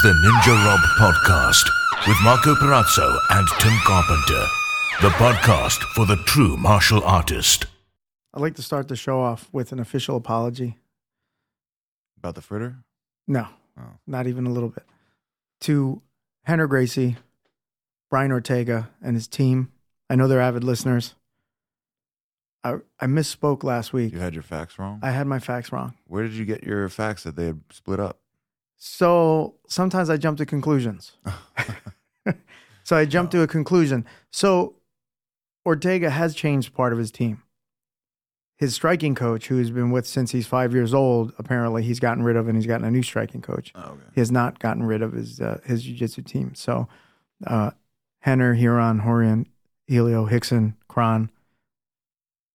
is the Ninja Rob Podcast with Marco Perazzo and Tim Carpenter. The podcast for the true martial artist. I'd like to start the show off with an official apology. About the fritter? No, Oh. not even a little bit. To Rener Gracie, Brian Ortega, and his team. I know they're avid listeners. I, I misspoke last week. You had your facts wrong? I had my facts wrong. Where did you get your facts that they had split up? So sometimes I jump to conclusions. So I jumped to a conclusion. So Ortega has changed part of his team. His striking coach, who has been with since he's five years old, apparently he's gotten rid of, and he's gotten a new striking coach. Oh, okay. He has not gotten rid of his uh, his jiu-jitsu team. So uh, Rener, Ryron, Rorion, Helio, Rickson, Kron,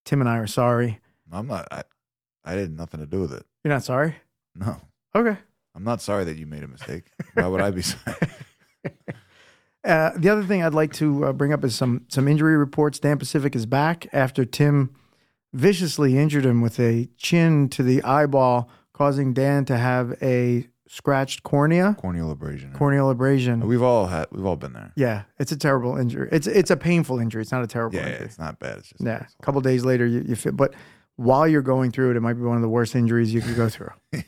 Tim and I are sorry. I'm not, I, I had nothing to do with it. You're not sorry? No. Okay. I'm not sorry that you made a mistake. Why would I be sorry? Uh, the other thing I'd like to uh, bring up is some some injury reports. Dan Pacific is back after Tim viciously injured him with a chin to the eyeball, causing Dan to have a scratched cornea, Corneal abrasion. corneal abrasion. We've all had, we've all been there. Yeah, it's a terrible injury. It's it's a painful injury. It's not a terrible Yeah, yeah, injury. it's not bad. It's just Yeah, it's a couple days later you, you fit, but while you're going through it, it might be one of the worst injuries you could go through.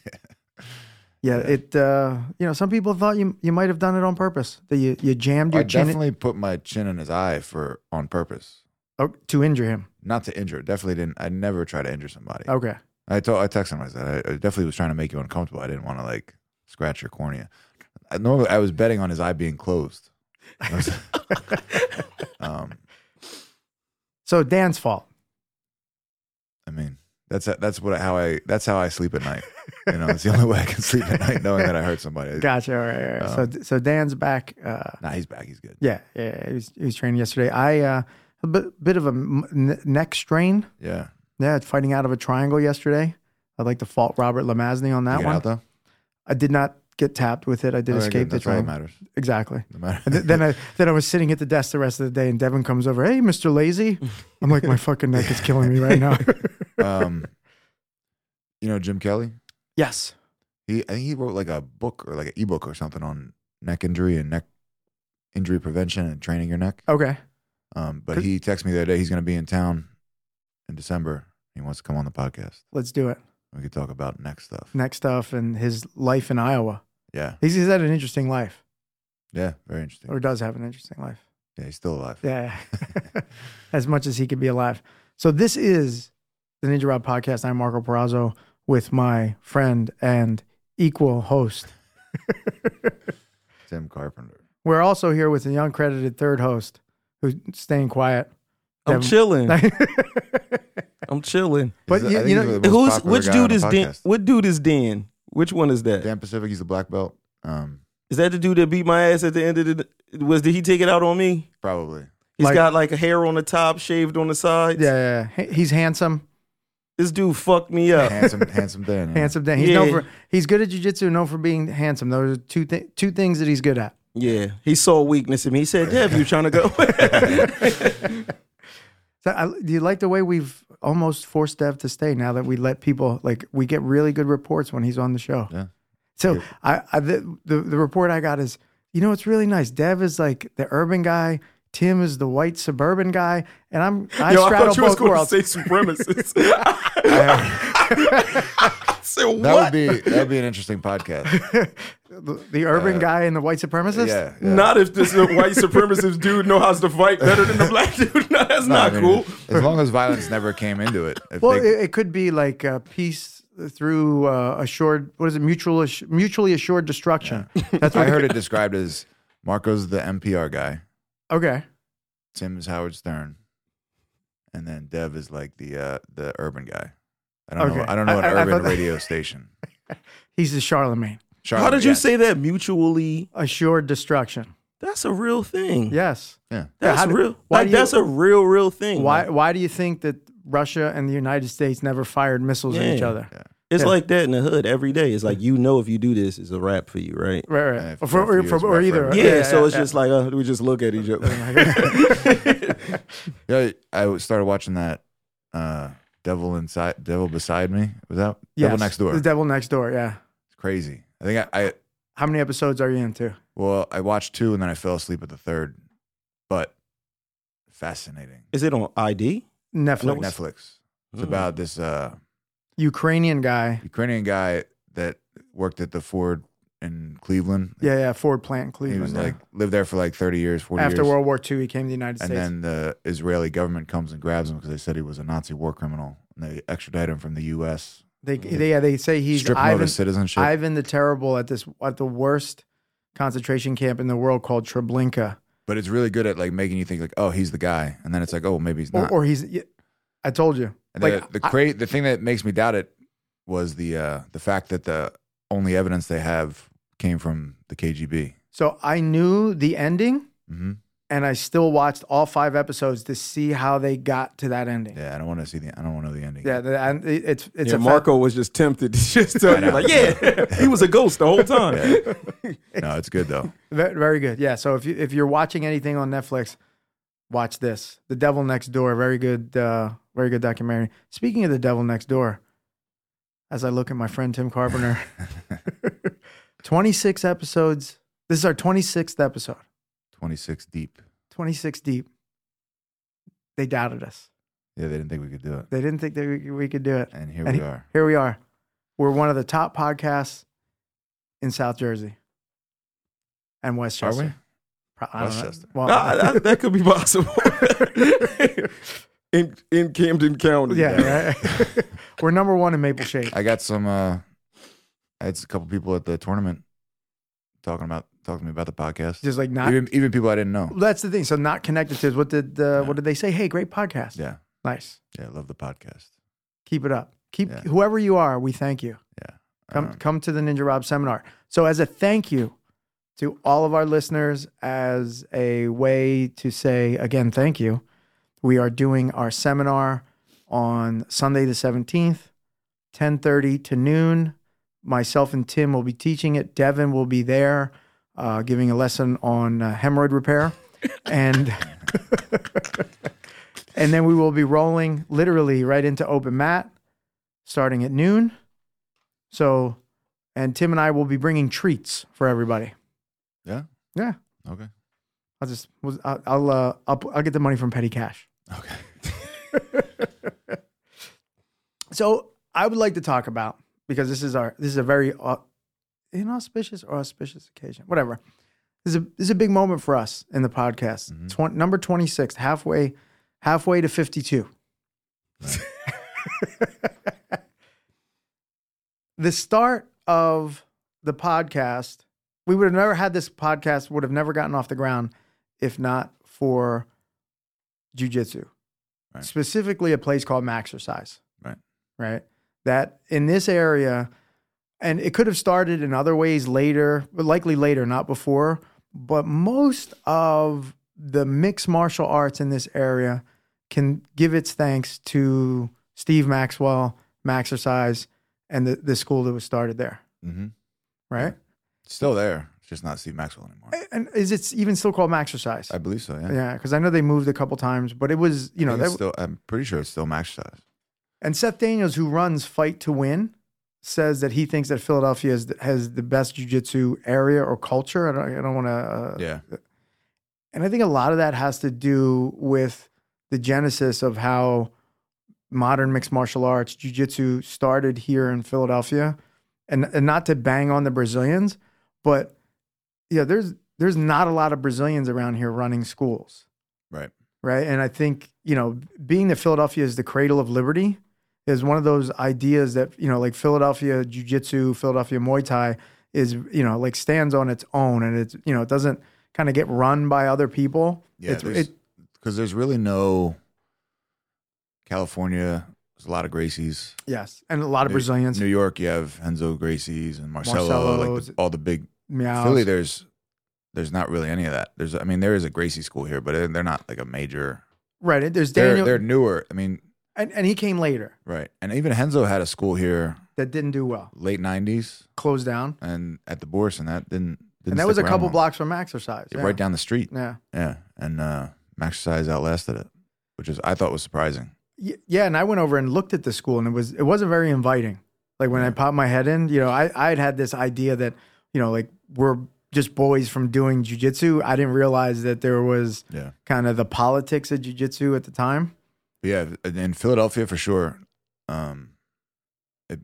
yeah, it. Uh, you know, some people thought you you might have done it on purpose. That you you jammed I your chin I definitely put my chin in his eye for on purpose, oh, to injure him. not to injure. Definitely didn't. I never try to injure somebody. Okay. I told, I texted him. I said, I, I definitely was trying to make you uncomfortable. I didn't want to like scratch your cornea. I normally I was betting on his eye being closed. I was- um, So Dan's fault. I mean, that's that's what how I that's how I sleep at night. You know, it's the only way I can sleep at night, knowing that I hurt somebody. Gotcha. All right. All right. Um, so so Dan's back. Uh, Nah, he's back. He's good. yeah, yeah. He was, he was training yesterday. I uh, a bit, bit of a m- neck strain. Yeah. Yeah, fighting out of a triangle yesterday. I'd like to fault Robert Lamazny on that one. out though. I did not get tapped with it. I did Okay, escape the That's all that triangle. matters. Exactly. No matter. Then I then I was sitting at the desk the rest of the day, and Devin comes over. Hey, Mister Lazy. I'm like, my fucking neck is killing me right now. um, you know Jim Kelly. Yes. He I think he wrote like a book or like an ebook or something on neck injury and neck injury prevention and training your neck. Okay. Um, but he texted me the other day. He's going to be in town in December. He wants to come on the podcast. Let's do it. We could talk about neck stuff. Neck stuff and his life in Iowa. Yeah, He's, he's had an interesting life, yeah, very interesting. or does have an interesting life. Yeah, he's still alive. Yeah. as much as he could be alive. So this is the Ninja Rob podcast. I'm Marco Perazzo with my friend and equal host. Tim Carpenter. We're also here with the uncredited third host who's staying quiet. I'm Devin- chilling. I'm chilling. But He's- you- you know- Who's which dude is Dan? What dude is Dan? Which one is that? Dan Pacific. He's a black belt. Um, is that the dude that beat my ass at the end of the? Was did he take it out on me? probably. He's Like- got like a hair on the top, shaved on the sides. Yeah, yeah, yeah. He's handsome, This dude fucked me up. Handsome, handsome Dan. yeah. handsome. Dan. He's known Yeah. for he's good at jujitsu, known for being handsome. Those are two thi- two things that he's good at. Yeah, he saw weakness in me. He said, "Dev, you trying to go?" So, I, do you like the way we've almost forced Dev to stay now that we let people like we get really good reports when he's on the show? Yeah. So Yeah. I, I the, the the report I got is you know it's really nice. Dev is like the urban guy. Tim is the white suburban guy, and I'm I Yo, I straddle thought you was both going to worlds. say supremacist. I said, That what? would be that would be an interesting podcast. the, the urban guy and the white supremacist. Yeah, yeah. Not if this white supremacist dude know how to fight better than the black dude. No, that's No, I not mean, cool. As long as violence never came into it. Well, they- it, it could be like uh, peace through uh, assured. What is it? Mutual mutually assured destruction. That's what I heard it described as Marco's the NPR guy, Okay. Tim is Howard Stern, and then Dev is like the uh, the urban guy. I don't know. Okay. I don't know an I- I- I urban thought that- radio station. He's the Charlamagne. Charlotte, How did you yes. say that? Mutually. Assured destruction. That's a real thing. Yes. Yeah. That's how do- real. why Like do you- that's a real, real thing. Why man. why do you think that Russia and the United States never fired missiles at each Yeah. other? It's Yeah. like that in the hood every day. It's like you know if you do this, it's a wrap for you, right? Right, right. if Or, for, for for- or rough for either. everyone. Yeah, so it's yeah. just like uh, we just look at each other. Yeah, I started watching that uh, Devil Inside, Devil Beside Me. Was that Yes, Devil Next Door? The devil next door. Yeah. It's crazy. I think I, I How many episodes are you into? Well, I watched two and then I fell asleep at the third, but fascinating. Is it on ID? Netflix. Netflix. It's Mm. about this uh, Ukrainian guy. Ukrainian guy that worked at the Ford in Cleveland. Yeah, yeah. Ford plant in he was yeah. like lived there for like thirty years, forty After years. World War II, he came to the United and States. And then the Israeli government comes and grabs him because they said he was a Nazi war criminal, and they extradite him from the U.S. they, they, yeah, they say he's strip Ivan, his citizenship. Ivan the Terrible at this at the worst concentration camp in the world called Treblinka. but it's really good at like making you think like, oh, he's the guy, and then it's like, oh, maybe he's Or, not. or he's. Yeah, I told you. And Like the the, I- the thing that makes me doubt it was the uh, the fact that the only evidence they have came from the KGB. so I knew the ending, hmm and I still watched all five episodes to see how they got to that ending. Yeah, I don't want to see the. I don't want to know the ending. Yeah, the, and it- it's it's yeah, a fa- Marco was just tempted to just tell you, like, yeah, he was a ghost the whole time. No, it's good though. Very good. Yeah. So if you if you're watching anything on Netflix, watch this. The Devil Next Door. Very good. Uh, very good documentary. Speaking of the Devil Next Door, as I look at my friend Tim Carpenter, 26 episodes. This is our 26th episode. Twenty six deep. 26 deep. They doubted us. Yeah, they didn't think we could do it, They didn't think that we, we could do it. and here And we he- are. Here we are. We're one of the top podcasts in South Jersey and West. Are we? Westchester. Well, that, that could be possible. in in Camden County. Yeah, right? we're number one in Maple Shade. I got some. uh I had a couple people at the tournament talking about talking to me about the podcast. Just like not. even even people I didn't know. That's the thing. So not connected to what did uh, what did they say? Hey, great podcast. Yeah, Nice. yeah, love the podcast. Keep it up. Keep Yeah. whoever you are. We thank you. Yeah. Come Um, come to the Ninja Rob seminar. So as a thank you to all of our listeners, as a way to say again thank you, we are doing our seminar on Sunday the seventeenth, ten thirty to noon. Myself and Tim will be teaching it. Devin will be there, uh, giving a lesson on uh, hemorrhoid repair, and and then we will be rolling literally right into open mat, starting at noon. So, and Tim and I will be bringing treats for everybody. Yeah. Yeah. Okay. I'll just, I'll, I'll, uh, I'll, I'll get the money from Petty Cash. Okay. So I would like to talk about because this is our, this is a very uh, inauspicious or auspicious occasion, whatever. This is a, this is a big moment for us in the podcast. Mhm. Twen- number 26, halfway, halfway to 52. the start of the podcast, we would have never had this podcast, would have never gotten off the ground if not for jujitsu, Right. specifically a place called Maxercise. Right. Right. That in this area, and it could have started in other ways later, but likely later, not before. But most of the mixed martial arts in this area can give its thanks to Steve Maxwell, Maxercise, and the, the school that was started there. hmm Right. Still there. It's just not Steve Maxwell anymore. And is it even still called Maxercise? I believe so. Yeah. Yeah, because I know they moved a couple times, but it was you I know think that, it's still. I'm pretty sure it's still Maxercise. and Seth Daniels, who runs Fight to Win, says that he thinks that Philadelphia has, has the best jujitsu area or culture. I don't, I don't want to. Uh, Yeah. And I think a lot of that has to do with the genesis of how modern mixed martial arts, jujitsu started here in Philadelphia. And, and not to bang on the Brazilians, but yeah, there's there's not a lot of Brazilians around here running schools. Right. Right. And I think, you know, being that Philadelphia is the cradle of liberty is one of those ideas that, you know, like Philadelphia Jiu Jitsu, Philadelphia Muay Thai is, you know, like stands on its own and it's, you know, it doesn't kind of get run by other people. Yeah. It's- Because it- there's really no California. There's a lot of Gracies. yes. And a lot of New- Brazilians. New York, you have Renzo Gracie's and Marcelo, Marcelo's. like the, all the big. Meows. Philly, there's there's not really any of that. There's, I mean, there is a Gracie school here, but they're- they're not like a major. right. There's They're Daniel. they're newer. I mean, and, and he came later right. And even Renzo had a school here that didn't do well. late '90s, Closed down. and at the Bourse, and that didn't. didn't And that was a couple long. blocks from Maxercise. Yeah, right down the street. Yeah. Yeah, and uh, Max outlasted it, which is I thought was surprising. Yeah, and I went over and looked at the school, and it was it wasn't very inviting. Like when I popped my head in, you know, I I had had this idea that you know, like we're just boys from doing jujitsu. I didn't realize that there was Yeah. kind of the politics of jujitsu at the time. Yeah, in Philadelphia for sure. Um, it,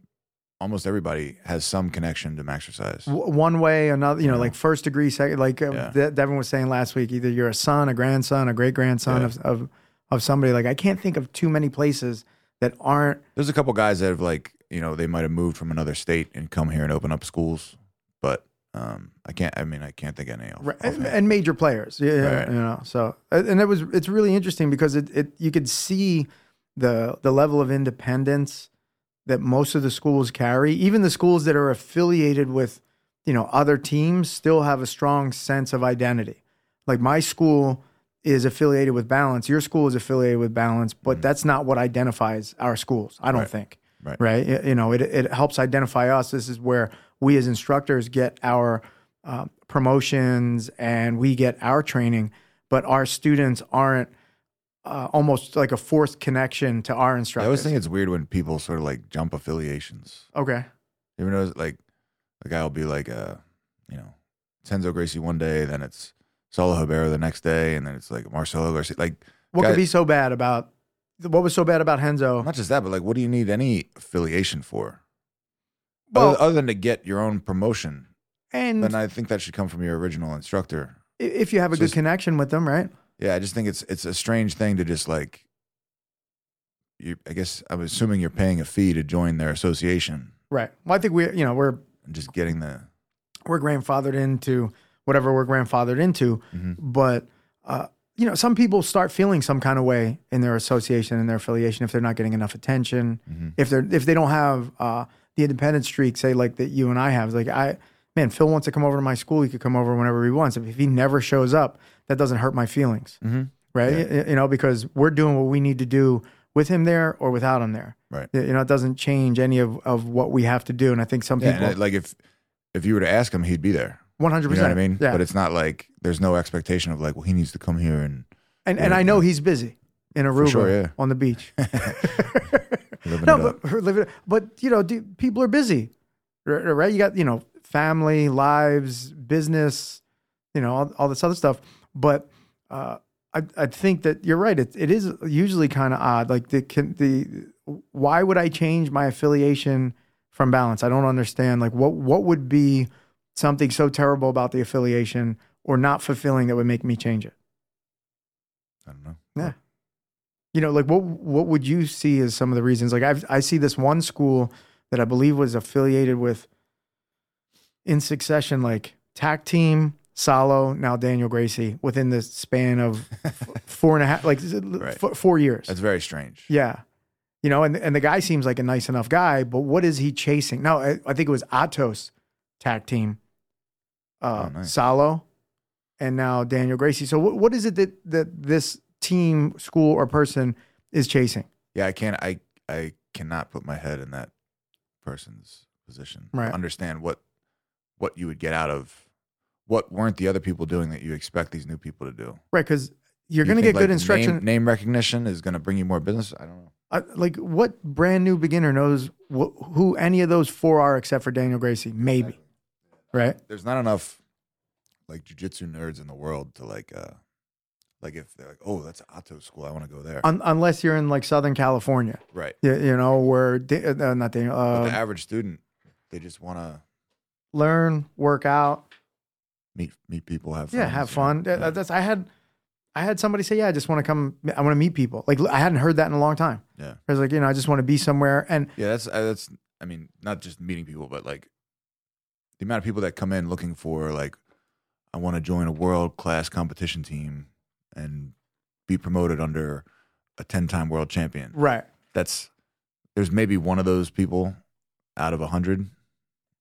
almost everybody has some connection to Maxercise. W- one way, another, you know, Yeah. like first degree, second, like uh, Yeah. De- Devin was saying last week, either you're a son, a grandson, a great grandson Yeah. of, of of somebody. Like I can't think of too many places that aren't. There's a couple guys that have like, you know, they might have moved from another state and come here and open up schools, but um, I can't. I mean, I can't think of any. Off, Right, and, and major players, yeah, Right. you know. So, and it was it's really interesting because it, it you could see the the level of independence that most of the schools carry. Even the schools that are affiliated with, you know, other teams still have a strong sense of identity. Like my school is affiliated with Balance. Your school is affiliated with Balance, but that's not what identifies our schools. I don't Right. think. Right. Right. Y- You know, it it helps identify us. This is where we as instructors get our uh, promotions and we get our training, but our students aren't uh, almost like a forced connection to our instructors. I always think it's weird when people sort of like jump affiliations. okay. You ever notice like a guy will be like, a, you know, Renzo Gracie one day, then it's Saulo Ribeiro the next day, and then it's like Marcelo Garcia. Like, What Guy- could be so bad about what was so bad about Renzo? not just that, but like, what do you need any affiliation for? Well- other, other than to get your own promotion, And then I think that should come from your original instructor. if you have a It's good connection with them, right? Yeah, I just think it's it's a strange thing to just like. You, I guess I'm assuming you're paying a fee to join their association Right. Well, I think we, you know, we're just getting the. we're grandfathered into whatever we're grandfathered into, Mhm. but uh, you know, some people start feeling some kind of way in their association and their affiliation if they're not getting enough attention, Mhm. if they're if they don't have uh, the independent streak, say like that you and I have. Like I, man, Phil wants to come over to my school. He could come over whenever he wants. If he never shows up, that doesn't hurt my feelings, Mhm. right? Y- You know, because we're doing what we need to do with him there or without him there. Right. You know, it doesn't change any of, of what we have to do. And I think some Yeah, people, like if if you were to ask him, he'd be there. One hundred percent. I mean? Yeah. But it's not like there's no expectation of like, well, he needs to come here and And and I know he's busy in Aruba sure, yeah. on the beach. living no, but live it- but you know, dude, people are busy, right? You got you know, family, lives, business, you know, all, all this other stuff. But uh, I I think that you're right. It it is usually kind of odd. Like the can the why would I change my affiliation from Balance? I don't understand. Like what what would be something so terrible about the affiliation or not fulfilling that would make me change it? I don't know. Yeah. You know, like what what would you see as some of the reasons? Like I I see this one school that I believe was affiliated with in succession, like TAC team, Saulo, now Daniel Gracie, within the span of four and a half, like Right. f- four years. That's very strange. yeah. You know, and and the guy seems like a nice enough guy, but what is he chasing? No, I, I think it was Atos TAC team, uh, Oh, nice. Salo, and now Daniel Gracie. So what, what is it that that this team, school, or person is chasing? Yeah, I can't. I I cannot put my head in that person's position. Right. Understand what what you would get out of what weren't the other people doing that you expect these new people to do. Right, because you're You going to get good instruction. Name, name recognition is going to bring you more business. I don't know. Uh, like, what brand new beginner knows wh- who any of those four are except for Daniel Gracie? Maybe, right? There's not enough like jujitsu nerds in the world to like uh like if they're like, oh, that's Atto school, I want to go there. Un- unless you're in like Southern California, right. you, you know, where Da- uh, not Daniel, uh, the average student, they just want to learn, work out, meet meet people, have fun. yeah, have fun. Yeah. That's I had, I had somebody say, yeah, I just want to come, I want to meet people. Like I hadn't heard that in a long time. Yeah. I was like, you know, I just want to be somewhere, and Yeah, that's uh, that's. I mean, not just meeting people, but like the amount of people that come in looking for like, I want to join a world class competition team and be promoted under a ten time world champion. right. That's there's maybe one of those people out of a hundred.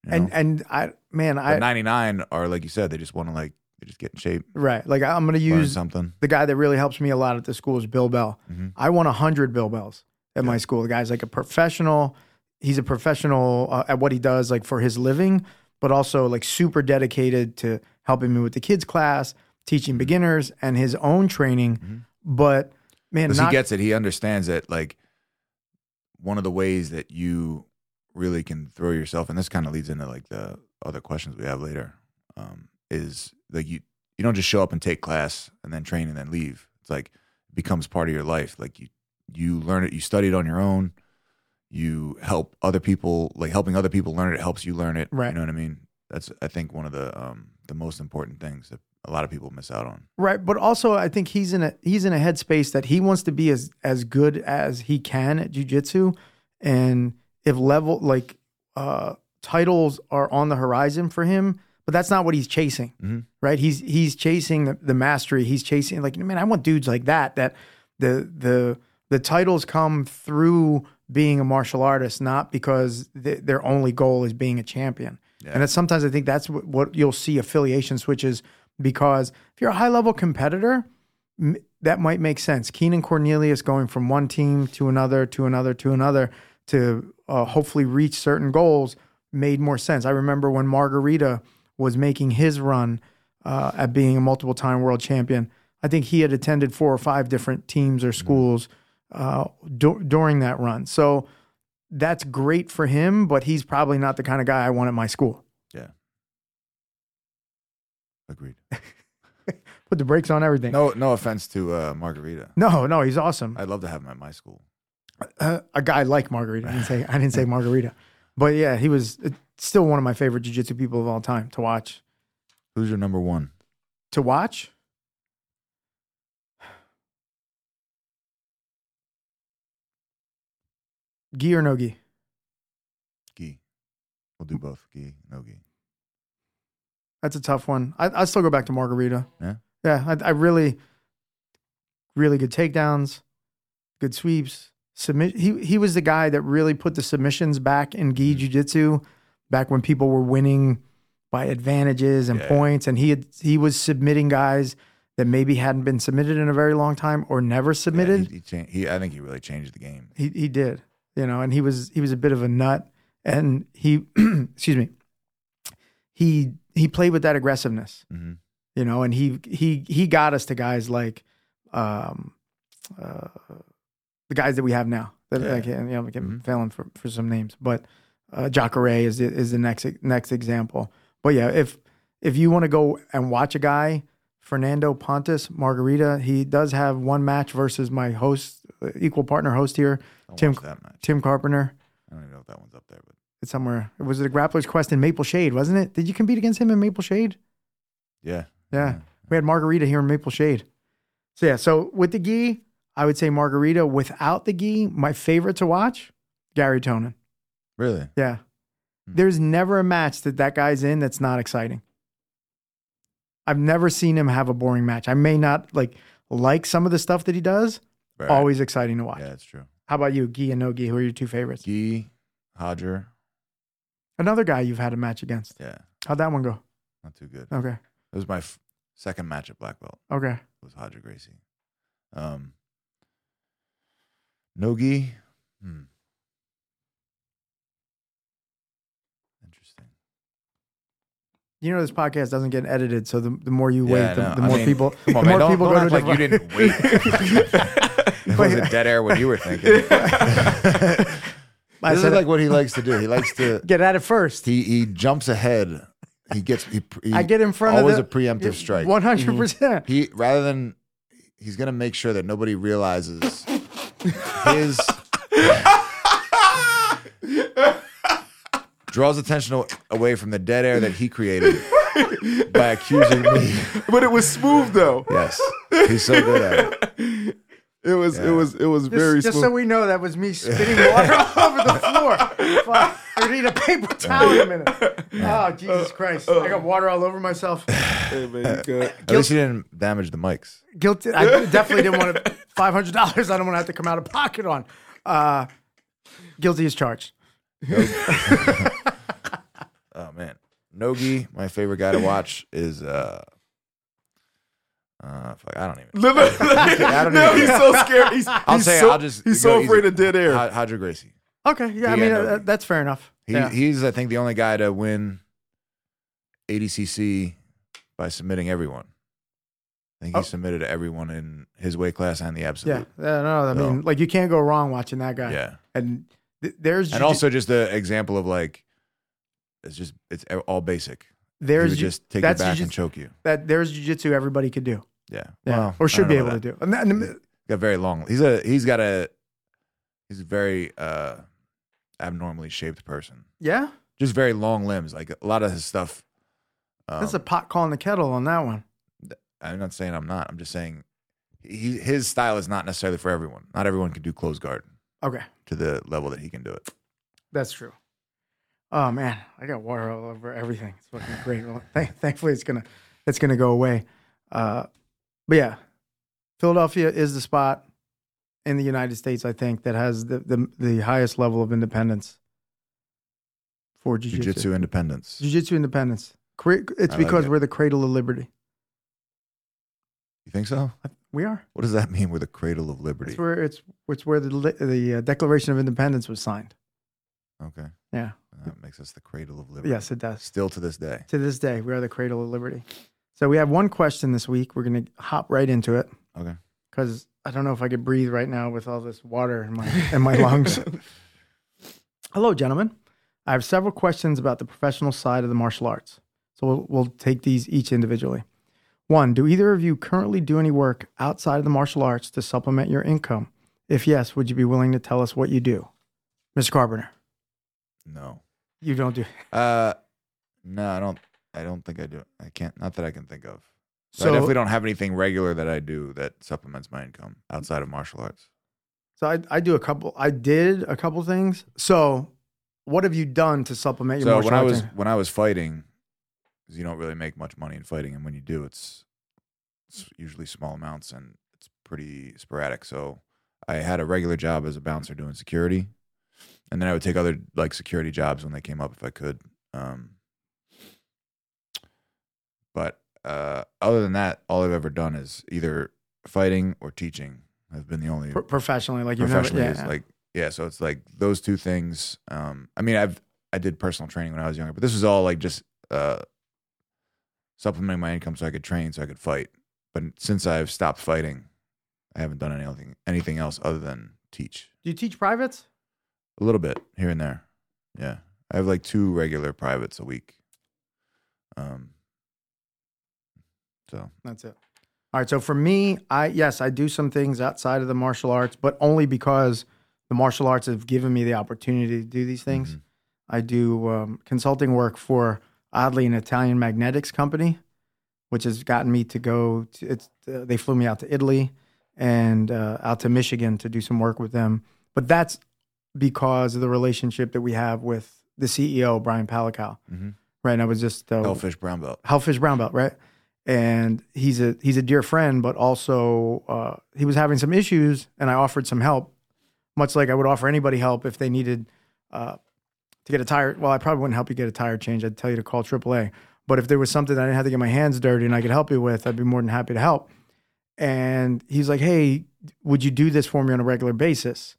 And and I man, I ninety nine are like you said, they just want to like they just get in shape, right. Like I'm gonna use something. the guy that really helps me a lot at the school is Bill Bell. Mhm. I won hundred Bill Bells at my school. The guy's like a professional. He's a professional uh, at what he does, like for his living, but also like super dedicated to helping me with the kids class, teaching beginners, and his own training. But man, not, he gets it. He understands that like one of the ways that you really can throw yourself, and this kind of leads into like the other questions we have later, um, is like you you don't just show up and take class and then train and then leave. It's like it becomes part of your life. Like you you learn it, you study it on your own. You help other people, like helping other people learn it helps you learn it. Right. You know what I mean? That's I think one of the um the most important things that a lot of people miss out on. Right, but also I think he's in a he's in a headspace that he wants to be as as good as he can at jujitsu, and if level like uh titles are on the horizon for him, but that's not what he's chasing. Mhm. Right, he's he's chasing the, the mastery. He's chasing like man, I want dudes like that. That the the the titles come through being a martial artist, not because th- their only goal is being a champion. And that's sometimes I think that's what, what you'll see affiliation switches because if you're a high level competitor, m- that might make sense. Keenan Cornelius going from one team to another, to another, to another to uh, hopefully reach certain goals made more sense. I remember when Margarita was making his run uh, at being a multiple time world champion. I think he had attended four or five different teams or schools uh, du- during that run. So that's great for him, but he's probably not the kind of guy I want at my school. Yeah. Agreed. Put the brakes on everything. No no offense to uh, Margarita. no, no, he's awesome. I'd love to have him at my school. uh, a guy like Margarita. I didn't say I didn't say Margarita, but yeah, he was uh, still one of my favorite jiu-jitsu people of all time to watch. Who's your number one? To watch, gi or no gi? Gi. We'll do both. Gi, no gi. That's a tough one. I I still go back to Margarita. Yeah? yeah. I, I really, really good takedowns, good sweeps. Submit. He he was the guy that really put the submissions back in gi mm-hmm. jiu-jitsu, back when people were winning by advantages and Yeah. points, and he had he was submitting guys that maybe hadn't been submitted in a very long time or never Yeah, submitted. he, he, cha- he, I think he really changed the game. He he did, you know, and he was he was a bit of a nut, and he excuse me, he he played with that aggressiveness, Mhm. you know, and he he he got us to guys like, um, uh, the guys that we have now. That Yeah. I can't, you know, I'm Mhm. failing for for some names, but uh, Jacare is the- is the next next example. But yeah, if if you want to go and watch a guy. Fernando Pontes Margarita. He does have one match versus my host, equal partner host here, Tim- watch that match. Tim Carpenter. I don't even know if that one's up there, but It's somewhere. Was it a Grappler's Quest in Maple Shade, wasn't it? Did you compete against him in Maple Shade? yeah. Yeah. We had Margarita here in Maple Shade. So yeah, so with the gi, I would say Margarita. Without the gi, my favorite to watch, Garry Tonon. Really? Yeah. Hmm. There's never a match that that guy's in that's not exciting. I've never seen him have a boring match. I may not like like some of the stuff that he does. Right. Always exciting to watch. Yeah, that's true. How about you, Gi and no? Who are your two favorites? Gi, Roger. Another guy you've had a match against. Yeah. How'd that one go? Not too good. Okay. It was my f- second match at Black Belt. Okay. It was Roger Gracie. Um, Nogi. Hmm. Interesting. You know this podcast doesn't get edited, so the, the more you Yeah, wait, I the, know. the I more mean, people, Come on, the man. more Don't, people don't go act to like you didn't wait. it wasn't dead air what you were thinking. I this said is like what he likes to do. He likes to. get at it first. He he jumps ahead. He gets. He, he I get in front always of the, a preemptive strike. One hundred mm-hmm. percent. He rather than he's gonna make sure that nobody realizes his draws attention away from the dead air that he created by accusing me. but it was smooth though. Yes, he's so good at it. It was it was it was very Just, just so we know, that was me spitting water all over the floor. Fuck. I need a paper towel in a minute. Oh Jesus Christ! I got water all over myself. Hey, man, you good. At least he didn't damage the mics. Guilty. I definitely didn't want to. Five hundred dollars. I don't want to have to come out of pocket on. Uh, guilty as charged. Oh man, Nogi, my favorite guy to watch is uh, uh, fuck, I don't even. No, no, I don't no, even- he's so scared. He's, I'll he's say so, I'll just he's so easy. afraid of dead air. Hod- Roger Gracie. Okay. Yeah. I mean, uh, that's fair enough. He, yeah. He's, I think, the only guy to win ADCC by submitting everyone. I think he Oh. submitted everyone in his weight class and the yeah. absolute. Yeah. No. I mean, like you can't go wrong watching that guy. Yeah. And th- there's And jiu- also just the example of like, it's just it's all basic. he There's would ju- just take your back jiu- and choke you. that there's jujitsu everybody could do. Yeah, Yeah, Well, or should be able to do. And that- and that. Got very long. He's a he's got a he's a very uh abnormally shaped person. yeah, Just very long limbs. Like a lot of his stuff. Um, that's a pot calling the kettle on that one. I'm not saying I'm not. I'm just saying he, his style is not necessarily for everyone. Not everyone can do close guard Okay, to the level that he can do it. that's true. Oh man, I got water all over everything. It's fucking great. Well, thank, thankfully, it's gonna it's gonna go away. Uh, but yeah, Philadelphia is the spot in the United States, I think, that has the the, the highest level of independence for jiu-jitsu. Jiu-jitsu independence. Jiu-jitsu independence. It's like because it. we're the cradle of liberty. You think so? We are. What does that mean? We're the cradle of liberty. It's where it's it's where the the uh, Declaration of Independence was signed. Okay. Yeah. That makes us the cradle of liberty. Yes, it does. Still to this day. To this day, we are the cradle of liberty. So we have one question this week. We're going to hop right into it Okay. because I don't know if I could breathe right now with all this water in my in my lungs. Hello, gentlemen. I have several questions about the professional side of the martial arts. So we'll, we'll take these each individually. One, do either of you currently do any work outside of the martial arts to supplement your income? If yes, would you be willing to tell us what you do? Mr. Carpenter, No. you don't do. Uh, no, I don't. I don't think I do. I can't. Not that I can think of. So I definitely don't have anything regular that I do that supplements my income outside of martial arts. so I, I do a couple. I did a couple things. So, what have you done to supplement your So martial when I was income? when I was fighting, because you don't really make much money in fighting, and when you do, it's, it's usually small amounts and it's pretty sporadic. So I had a regular job as a bouncer doing security, and then I would take other like security jobs when they came up if I could. Um, but uh, other than that, all I've ever done is either fighting or teaching. I've been the only Pro- professionally, like you've never, yeah, like yeah so it's like those two things um i mean i've i did personal training when i was younger but this was all like just uh supplementing my income so i could train so i could fight but since i've stopped fighting i haven't done anything anything else other than teach Do you teach privates? a little bit here and there yeah i have like two regular privates a week um so That's it. All right. So for me, I yes, I do some things outside of the martial arts, but only because the martial arts have given me the opportunity to do these things. Mhm. I do um, consulting work for oddly an Italian magnetics company, which has gotten me to go. To, it's uh, they flew me out to Italy and uh, out to Michigan to do some work with them. But that's because of the relationship that we have with the CEO Brian Palical. Mhm. Right. And I was just uh, hellfish brown belt Hellfish Brown Belt, right? And he's a he's a dear friend, but also uh, he was having some issues, and I offered some help, much like I would offer anybody help if they needed uh, to get a tire. Well, I probably wouldn't help you get a tire change. I'd tell you to call AAA. But if there was something I didn't have to get my hands dirty and I could help you with, I'd be more than happy to help. And he's like, "Hey, would you do this for me on a regular basis?"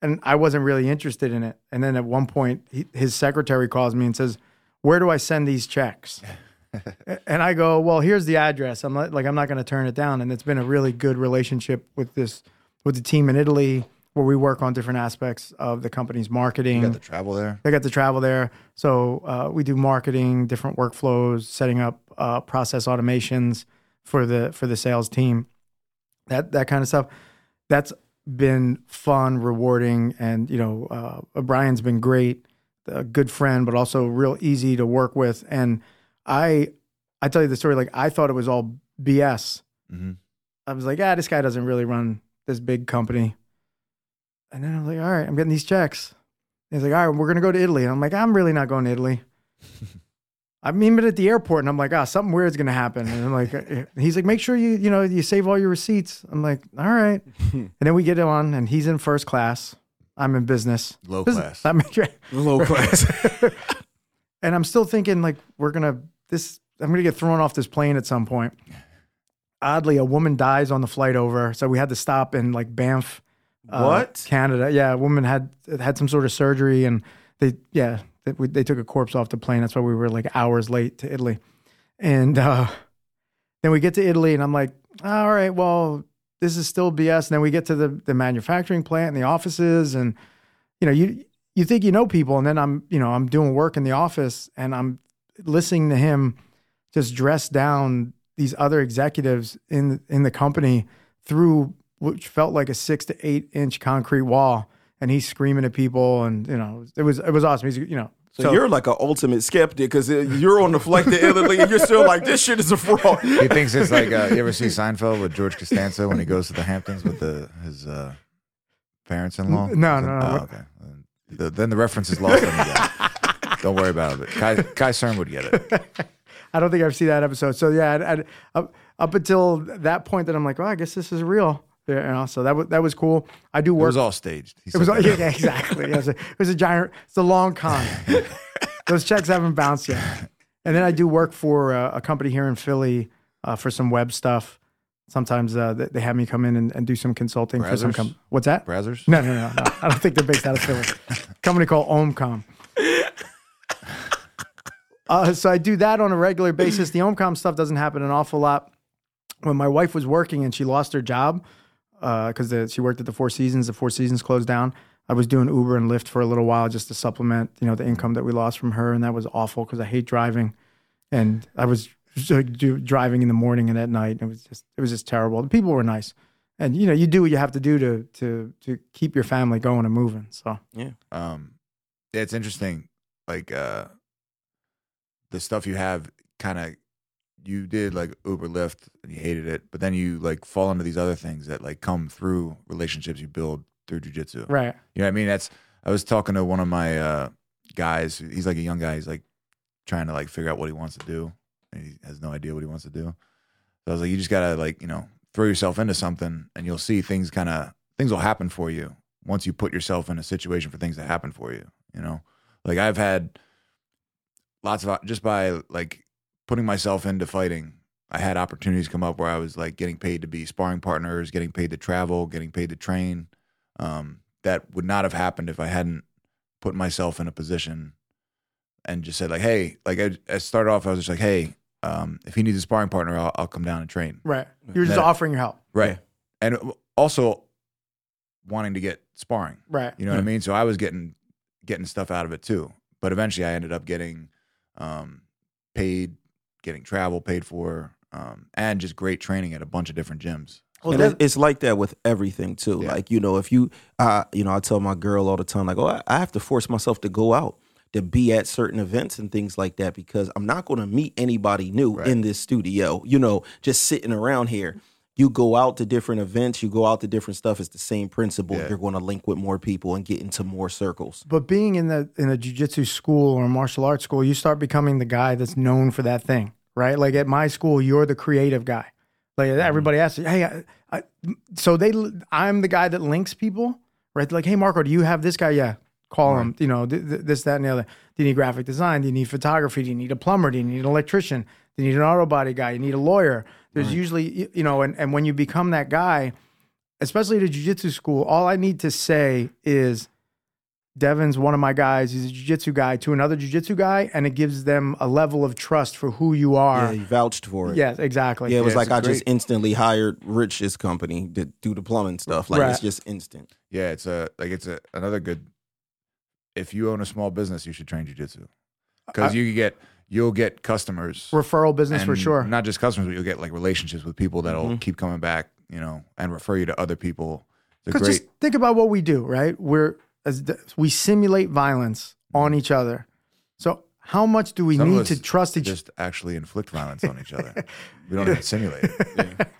And I wasn't really interested in it. And then at one point, he, his secretary calls me and says, "Where do I send these checks?" and I go, well, here's the address. I'm not, like, I'm not going to turn it down. And it's been a really good relationship with this, with the team in Italy, where we work on different aspects of the company's marketing. you got the travel there I got to travel there, so uh, we do marketing, different workflows, setting up uh, process automations for the for the sales team, that that kind of stuff. That's been fun, rewarding, and you know, uh, Brian's been great, a good friend, but also real easy to work with. And I, I tell you the story. Like I thought it was all BS. hmm I was like, ah, this guy doesn't really run this big company. And then I was like, all right, I'm getting these checks. And he's like, all right, we're gonna go to Italy. And I'm like, I'm really not going to Italy. I mean, but at the airport, and I'm like, ah, something weird's gonna happen. And I'm like, uh, he's like, make sure you, you know, you save all your receipts. I'm like, all right. and then we get on, and he's in first class. I'm in business. low This- class I mean, Low class. and I'm still thinking like we're gonna this. I'm gonna get thrown off this plane at some point. Oddly, a woman dies on the flight over, so we had to stop in like Banff, uh, What? Canada. Yeah, a woman had had some sort of surgery, and they yeah they, we, they took a corpse off the plane. That's why we were like hours late to Italy, and uh, then we get to Italy, and I'm like, all right, well, this is still BS. And then we get to the the manufacturing plant and the offices, and you know you you think you know people, and then I'm, you know, I'm doing work in the office, and I'm listening to him just dress down these other executives in in the company through which felt like a six to eight inch concrete wall, and he's screaming at people, and you know, it was it was awesome. He's you know. So, you're like an ultimate skeptic because you're on the flight to Italy and you're still like, this shit is a fraud. He thinks it's like uh, you ever see Seinfeld with George Costanza when he goes to the Hamptons with the his uh, parents-in-law? No, no, no. Oh, okay. The, then the reference is lost on you guys. Don't worry about it. Kai, Kai Cenat would get it. I don't think I've seen that episode. So yeah, I'd, I'd, up up until that point, that I'm like, oh, I guess this is real. Yeah, you know, so that was that was cool. I do work. It was all staged. He It was all, that. yeah, exactly. It was, a, it was a giant. It's a long con. Those checks haven't bounced yet. And then I do work for uh, a company here in Philly uh, for some web stuff. Sometimes uh, they they have me come in and, and do some consulting for some. Brazzers? Com- What's that? Brazzers? No, no, no, no. I don't think they're based out of Philly. company called Omcom. Uh, so I do that on a regular basis. The Omcom stuff doesn't happen an awful lot. When my wife was working and she lost her job because she worked at the Four Seasons, the Four Seasons closed down. I was doing Uber and Lyft for a little while just to supplement, you know, the income that we lost from her, and that was awful because I hate driving, and I was driving in the morning and at night. And it was just, it was just terrible. The people were nice, and you know, you do what you have to do to to to keep your family going and moving. So yeah, um yeah, it's interesting like uh the stuff you have kind of you did like uber lyft and you hated it but then you like fall into these other things that like come through relationships you build through jujitsu right, you know what i mean? That's i was talking to one of my uh guys he's like a young guy he's like trying to like figure out what he wants to do and he has no idea what he wants to do. So i was like you just gotta like you know throw yourself into something and you'll see things kind of things will happen for you once you put yourself in a situation for things to happen for you you know? Like i've had lots of just by like putting myself into fighting i had opportunities come up where i was like getting paid to be sparring partners getting paid to travel getting paid to train um, that would not have happened if i hadn't put myself in a position and just said like hey like i, I started off i was just like hey um, if he needs a sparring partner I'll, I'll come down and train right. You're just That- offering your help. right and also wanting to get sparring Right. you know what I mean? So I was getting getting stuff out of it too. But eventually I ended up getting um, paid, getting travel paid for, um, and just great training at a bunch of different gyms. and it's like that with everything too. Yeah. Like you know, if you, uh, you know, I tell my girl all the time, like, oh, I, I have to force myself to go out to be at certain events and things like that because I'm not going to meet anybody new Right. in this studio. You know, just sitting around here. You go out to different events, you go out to different stuff. It's the same principle. Yeah. You're going to link with more people and get into more circles. But being in the in a jujitsu school or a martial arts school, you start becoming the guy that's known for that thing, right? Like at my school, you're the creative guy. Like mm-hmm. everybody asks, "Hey, I, I, so they, I'm the guy that links people, right? Like, hey, Marco, do you have this guy? Yeah, call him. You know, th- th- this, that, and the other. Do you need graphic design? Do you need photography? Do you need a plumber? Do you need an electrician? Do you need an auto body guy? You need a lawyer. There's usually, you know, and, and when you become that guy, especially at a jiu-jitsu school, all I need to say is Devin's one of my guys. He's a jiu-jitsu guy to another jiu-jitsu guy, and it gives them a level of trust for who you are. Yeah, you vouched for it. Yes, exactly. Yeah, it was Yeah, like I a I just instantly hired Rich's company to do the plumbing stuff. Like Right. it's just instant. Yeah, it's a like it's a another good. If you own a small business, you should train jujitsu because you get you'll get customers Referral business for sure. Not just customers, but you'll get like relationships with people that'll Mhm. keep coming back, you know, and refer you to other people. Because great. just think about what we do, right? We're as the, we simulate violence on each other. So how much do we Some need to trust each? just actually inflict violence on each other. We don't even simulate it.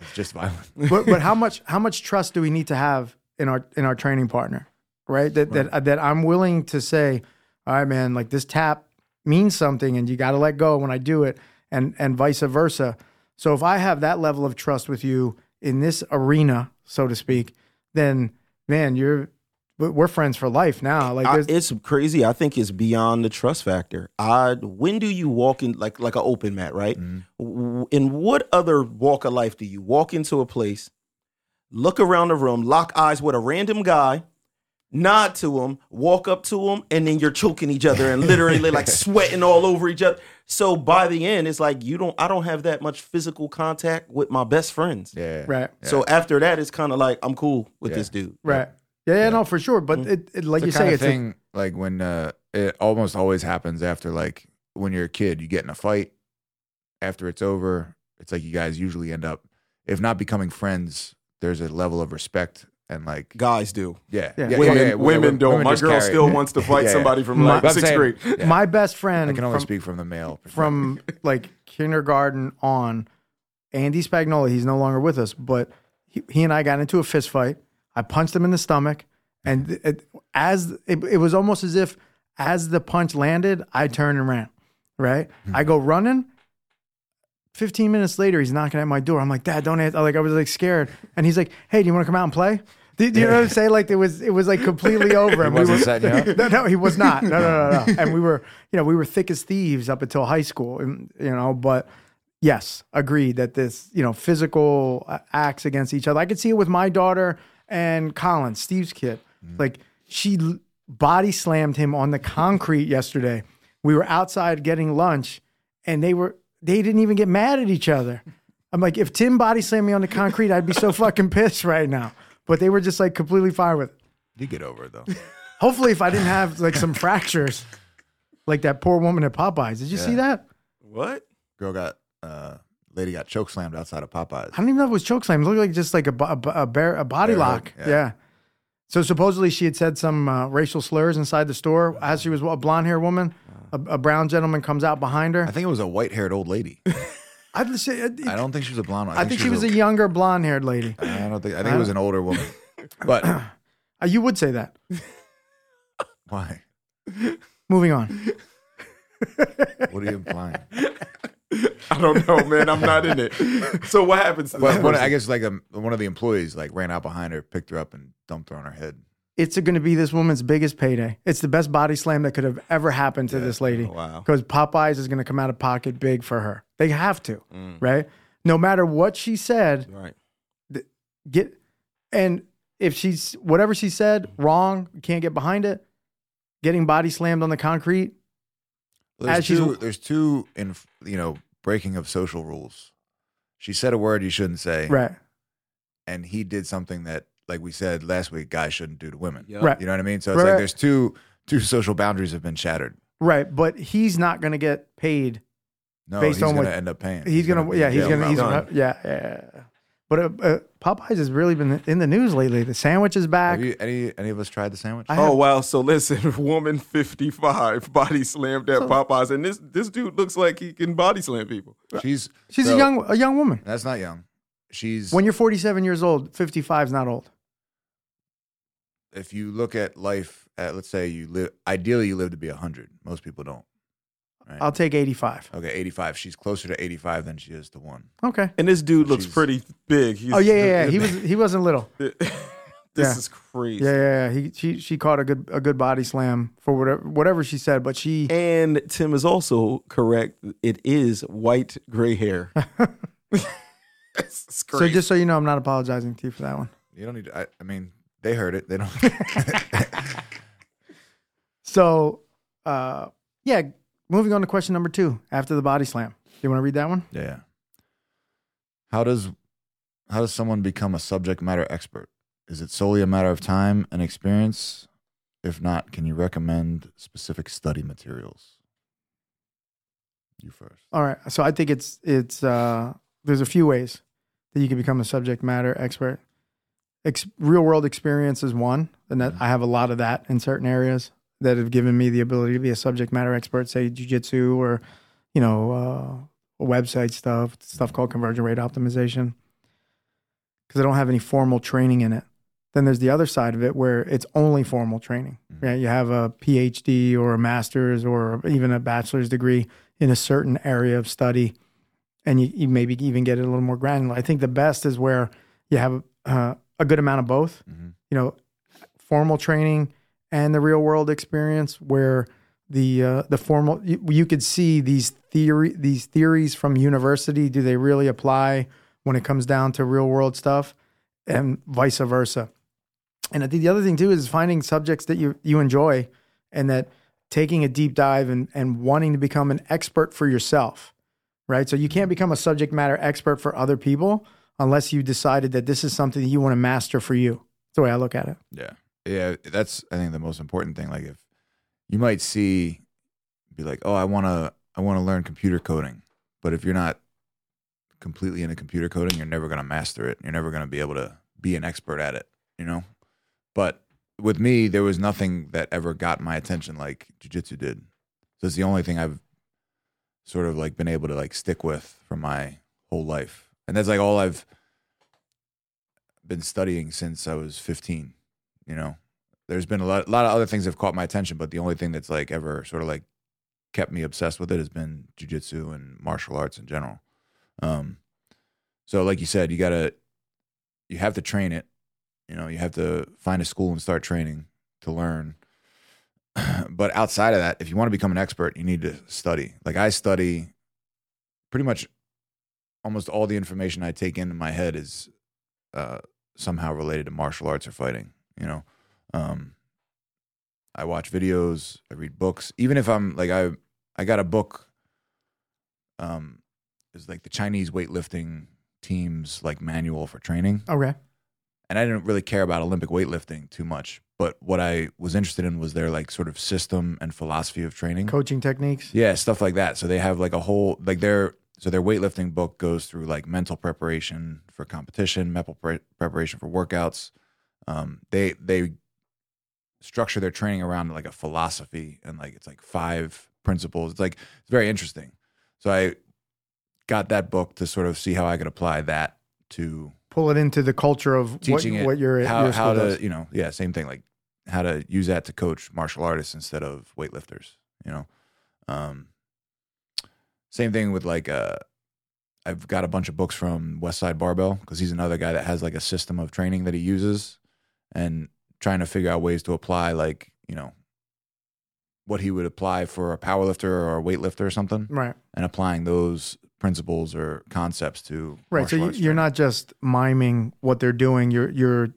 It's just violence. but, but how much how much trust do we need to have in our in our training partner, right? That that that I'm willing to say, all right, man, like this tap means something, and you got to let go when I do it, and and vice versa. So if I have that level of trust with you in this arena, so to speak, then man, you're we're we're friends for life now. Like I, it's crazy. I think it's beyond the trust factor. I when do you walk in like like an open mat, right? Mm-hmm. W- In what other walk of life do you walk into a place, look around the room, lock eyes with a random guy, nod to him, walk up to him, and then you're choking each other and literally like sweating all over each other. So by the end, it's like you don't. I don't have that much physical contact with my best friends. Yeah. right. So after that, it's kind of like I'm cool with Yeah. this dude. Right. Yeah, yeah, no, for sure. But it, it, like It's you say, kind of it's a- thing like when uh, it almost always happens after like when you're a kid, you get in a fight. After it's over, it's like you guys usually end up, if not becoming friends, there's a level of respect and like Guys do. yeah, Yeah. yeah, women, yeah, yeah, women don't. women My girl carry still wants to fight Yeah, yeah. somebody from like sixth saying- grade. yeah. My best friend I can only from, speak from the male from like kindergarten on, Andy Spagnola, he's no longer with us, but he, he and I got into a fist fight. I punched him in the stomach, and it, as it, it was almost as if as the punch landed, I turned and ran. Right, hmm. I go running. Fifteen minutes later, he's knocking at my door. I'm like, Dad, don't answer. Like I was like scared, and he's like, Hey, do you want to come out and play? Do, do you know what I'm saying? Like it was, it was like completely over. and we wasn't were, no, no, he was not. No, no, no, no. And we were, you know, we were thick as thieves up until high school, and, you know. But yes, agreed that this, you know, physical uh, acts against each other. I could see it with my daughter and Colin, Steve's kid. Like she body slammed him on the concrete yesterday. We were outside getting lunch, and they were they didn't even get mad at each other. I'm like, if Tim body slammed me on the concrete, I'd be so fucking pissed right now. But they were just like completely fine with it. you get over it though. Hopefully, if I didn't have like some fractures, like that poor woman at Popeyes. Did you see that? What? Girl got uh, lady got choke slammed outside of Popeyes. I don't even know if it was choke slam. It looked like just like a, bo- a, bo- a, bear, a body Bear lock. hug, Yeah. yeah. So supposedly she had said some uh, racial slurs inside the store as she was a blonde haired woman. A, a brown gentleman comes out behind her. I think it was a white haired old lady. I'd say, I don't think she was a blonde. one. I think she was a younger blonde haired lady. I don't think. I think it was an older woman. But Uh, you would say that. why? Moving on. What are you implying? I don't know, man. I'm not in it. So what happens? To Well, this one, person? I guess like a, one of the employees like ran out behind her, picked her up, and dumped her on her head. It's going to be this woman's biggest payday. It's the best body slam that could have ever happened to this lady. Wow. Because Popeyes is going to come out of pocket big for her. They have to, Mm. right? No matter what she said, right. get and if she's whatever she said wrong, can't get behind it. Getting body slammed on the concrete. Well, there's As she's- two. There's two in you know breaking of social rules. She said a word you shouldn't say, Right. and he did something that, like we said last week, guys shouldn't do to women. Yep. Right. You know what I mean? So it's Right, like there's two two social boundaries have been shattered. Right. But he's not going to get paid. No, Based he's on gonna what- end up paying. He's, going be to, yeah, he's going to, he's gonna, yeah, yeah. yeah. But uh, uh, Popeyes has really been in the news lately. The sandwich is back. Have you any any of us tried the sandwich? I Oh have- wow! So listen, woman fifty five body slammed at Popeyes, and this this dude looks like he can body slam people. She's She's so- a young, a young woman. That's not young. She's When you're 47 years old, 55 is not old. If you look at life at let's say you live ideally you live to be 100 most people don't right I'll take 85. okay 85 she's closer to 85 than she is to 1 Okay. And this dude looks She's- pretty big. He's, Oh yeah, yeah, yeah. He was, he wasn't little. this Yeah. is crazy. Yeah, yeah, yeah. He, she, she caught a good, a good body slam for whatever, whatever she said. But she, And Tim is also correct. It is white gray hair. it's so crazy. just so you know, I'm not apologizing to you for that one. you don't need to, I, I mean they heard it they don't So, uh, yeah. Moving on to question number two. After the body slam, Do you want to read that one? yeah how does how does someone become a subject matter expert is it solely a matter of time and experience if not can you recommend specific study materials you first All right. So I think it's it's uh, there's a few ways that you can become a subject matter expert. Ex- real world experience is one, and that I have a lot of that in certain areas that have given me the ability to be a subject matter expert, say jujitsu or you know uh, website stuff, stuff called conversion rate optimization, because I don't have any formal training in it. Then there's the other side of it where it's only formal training. Right? You have a PhD or a master's or even a bachelor's degree in a certain area of study, and you, you maybe even get it a little more granular. I think the best is where you have uh, a good amount of both. Mhm. You know, formal training and the real world experience, where the uh, the formal you, you could see these theory these theories from university. Do they really apply when it comes down to real world stuff, and vice versa? And I think the other thing too is finding subjects that you you enjoy, and that taking a deep dive and, and wanting to become an expert for yourself, right? So you can't become a subject matter expert for other people unless you decided that this is something that you want to master for you. That's the way I look at it. Yeah. Yeah. That's, I think, the most important thing. Like, if, you might see be like, "Oh, I want to I want to learn computer coding." But if you're not completely into computer coding, you're never going to master it. You're never going to be able to be an expert at it, you know? But with me, there was nothing that ever got my attention like jujitsu did. So it's the only thing I've sort of like been able to like stick with for my whole life. And that's like all I've been studying since I was 15, you know? There's been a lot, a lot of other things have caught my attention, but the only thing that's like ever sort of like kept me obsessed with it has been jujitsu and martial arts in general. Um, so like you said, you gotta, you have to train it. You know, you have to find a school and start training to learn. but outside of that, if you want to become an expert, you need to study. Like I study pretty much almost all the information I take into my head is uh, somehow related to martial arts or fighting. You know, um, I watch videos, I read books. Even if I'm like I, I got a book. Um, is like the Chinese weightlifting team's like manual for training, Okay. and I didn't really care about Olympic weightlifting too much. But what I was interested in was their like sort of system and philosophy of training. Coaching techniques. Yeah, stuff like that. So they have like a whole like their so their weightlifting book goes through like mental preparation for competition, mental pre- preparation for workouts. Um, they they structure their training around like a philosophy and like it's like five principles. It's like it's very interesting. So I got that book to sort of see how I could apply that to Pull it into the culture of teaching what, it what your, how, your how to does. you know yeah same thing like how to use that to coach martial artists instead of weightlifters you know um same thing with like uh i've got a bunch of books from Westside Barbell because he's another guy that has like a system of training that he uses and trying to figure out ways to apply like you know what he would apply for a powerlifter or a weightlifter or something Right. and applying those principles or concepts to Right. So you're training. not just miming what they're doing. You're you're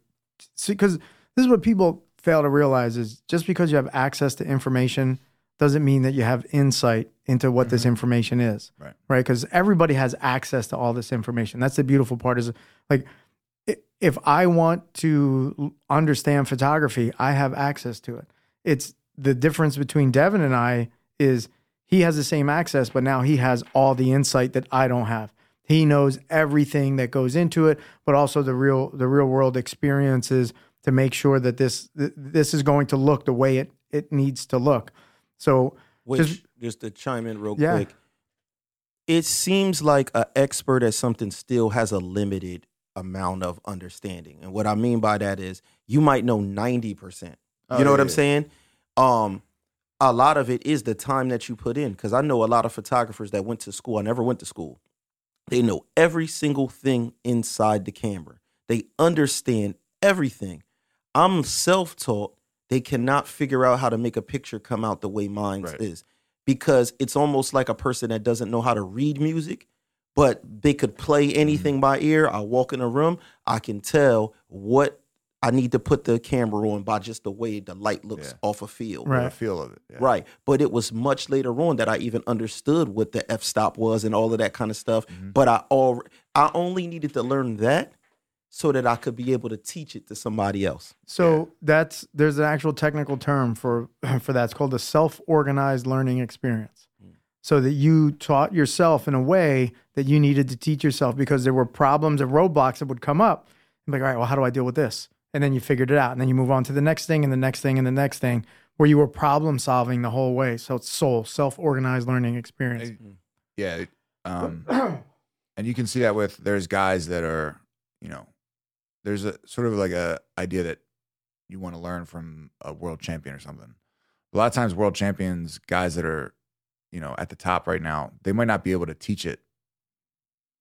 because this is what people fail to realize is just because you have access to information doesn't mean that you have insight into what this mm-hmm. information is. Right. Right. Because everybody has access to all this information. That's the beautiful part. Is like if I want to understand photography, I have access to it. It's the difference between Devin and I is he has the same access, but now he has all the insight that I don't have. He knows everything that goes into it, but also the real the real world experiences to make sure that this this is going to look the way it it needs to look. So Which Just- just, to chime in real Yeah. quick, it seems like an expert at something still has a limited amount of understanding. And what I mean by that is you might know 90%. Oh, you know yeah, what I'm saying? Um a lot of it is the time that you put in cuz I know a lot of photographers that went to school. I never went to school. They know every single thing inside the camera. They understand everything. I'm self-taught. They cannot figure out how to make a picture come out the way mine Right. is because it's almost like a person that doesn't know how to read music, but they could play Mm-hmm. anything by ear. I walk in a room, I can tell what I need to put the camera on by just the way the light looks Yeah. off a field. Right. the feel of it yeah. Right. But it was much later on that I even understood what the f stop was and all of that kind of stuff. Mhm. But I all I only needed to learn that so that I could be able to teach it to somebody else. So that's there's an actual technical term for for that. It's called a self-organized learning experience. So that you taught yourself in a way that you needed to teach yourself because there were problems and roadblocks that would come up. And like, all right, well, how do I deal with this? And then you figured it out, and then you move on to the next thing, and the next thing, and the next thing, where you were problem solving the whole way. So it's soul, self-organized learning experience. Yeah. Um, and you can see that with there's guys that are, you know, there's a sort of like a idea that you want to learn from a world champion or something. A lot of times, world champions, guys that are, you know, at the top right now, they might not be able to teach it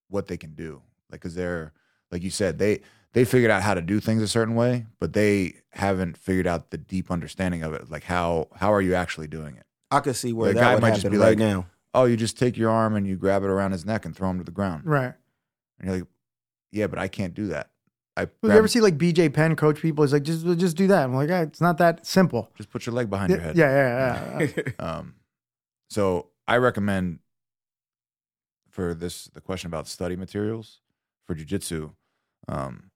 what they can do, like because they're like you said, they they figured out how to do things a certain way, but they haven't figured out the deep understanding of it, like how how are you actually doing it? I could see where The that guy would might happen just be right like, now. Oh, you just take your arm and you grab it around his neck and throw him to the ground. Right. And you're like, yeah, but I can't do that. I Well, you ever see like BJ Penn coach people? He's like, just just do that. I'm like, ah, it's not that simple. just put your leg behind Yeah, your head. yeah, yeah, yeah. yeah. Um, so I recommend for this the question about study materials for jujitsu. Um,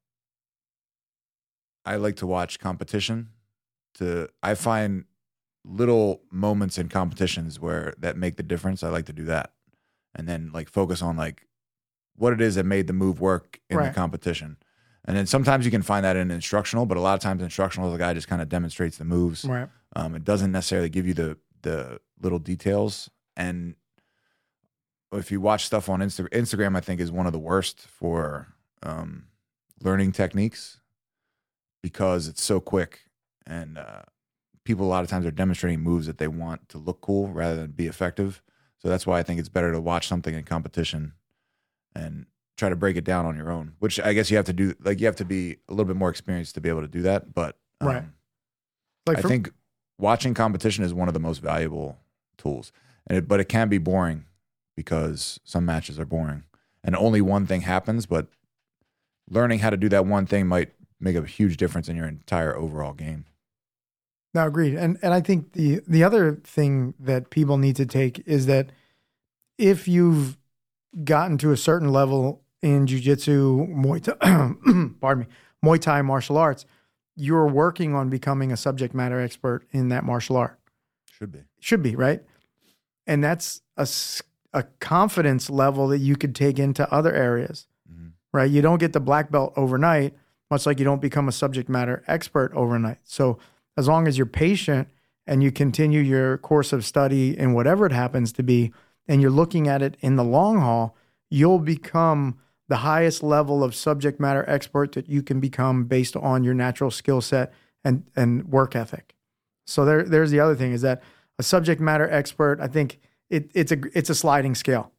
I like to watch competition. To I find little moments in competitions where that make the difference, I like to do that, and then like focus on like what it is that made the move work in Right. the competition. And then sometimes you can find that in instructional, but a lot of times instructional, the guy just kind of demonstrates the moves. Right. Um, it doesn't necessarily give you the the little details. And if you watch stuff on Insta- Instagram, I think is one of the worst for um, learning techniques because it's so quick and uh, people a lot of times are demonstrating moves that they want to look cool rather than be effective. So that's why I think it's better to watch something in competition and try to break it down on your own. Which I guess you have to do. Like you have to be a little bit more experienced to be able to do that. But um, Right. Like I for- think watching competition is one of the most valuable tools, and it, but it can be boring because some matches are boring and only one thing happens. But learning how to do that one thing might make a huge difference in your entire overall game. No, agreed. And and I think the the other thing that people need to take is that if you've gotten to a certain level in jujitsu, Muay Thai, pardon me, Muay Thai martial arts, you're working on becoming a subject matter expert in that martial art. Should be. Should be right, and that's a, a confidence level that you could take into other areas. Mhm. Right, you don't get the black belt overnight, much like you don't become a subject matter expert overnight. So as long as you're patient and you continue your course of study in whatever it happens to be, and you're looking at it in the long haul, you'll become the highest level of subject matter expert that you can become based on your natural skill set and, and work ethic. So there, there's the other thing is that a subject matter expert, I think it, it's a it's a sliding scale,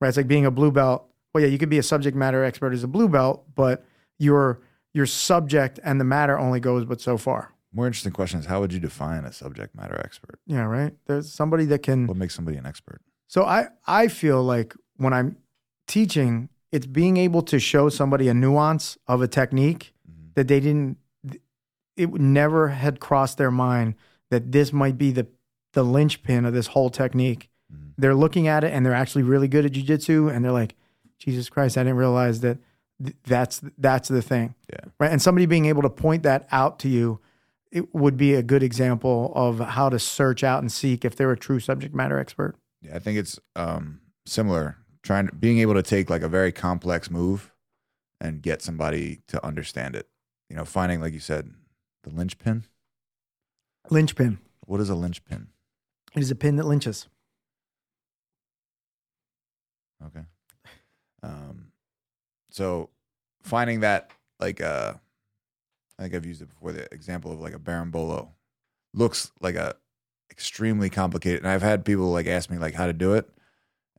right? It's like being a blue belt. Well, yeah, you could be a subject matter expert as a blue belt, but your your subject and the matter only goes but so far. More interesting question is how would you define a subject matter expert? Yeah, right. There's somebody that can. What makes somebody an expert? So I I feel like when I'm teaching, it's being able to show somebody a nuance of a technique Mhm. that they didn't. It never had crossed their mind that this might be the the linchpin of this whole technique. Mhm. They're looking at it and they're actually really good at jujitsu, and they're like, Jesus Christ, I didn't realize that th- that's that's the thing. Yeah. Right. And somebody being able to point that out to you, it would be a good example of how to search out and seek if they're a true subject matter expert. Yeah, I think it's um, similar. Trying to, being able to take like a very complex move and get somebody to understand it. You know, finding like you said, the linchpin. Linchpin. What is a linchpin? It is a pin that lynches. Okay. Um, so finding that like uh, I think I've used it before. The example of like a berimbolo looks like a extremely complicated, and I've had people like ask me like how to do it,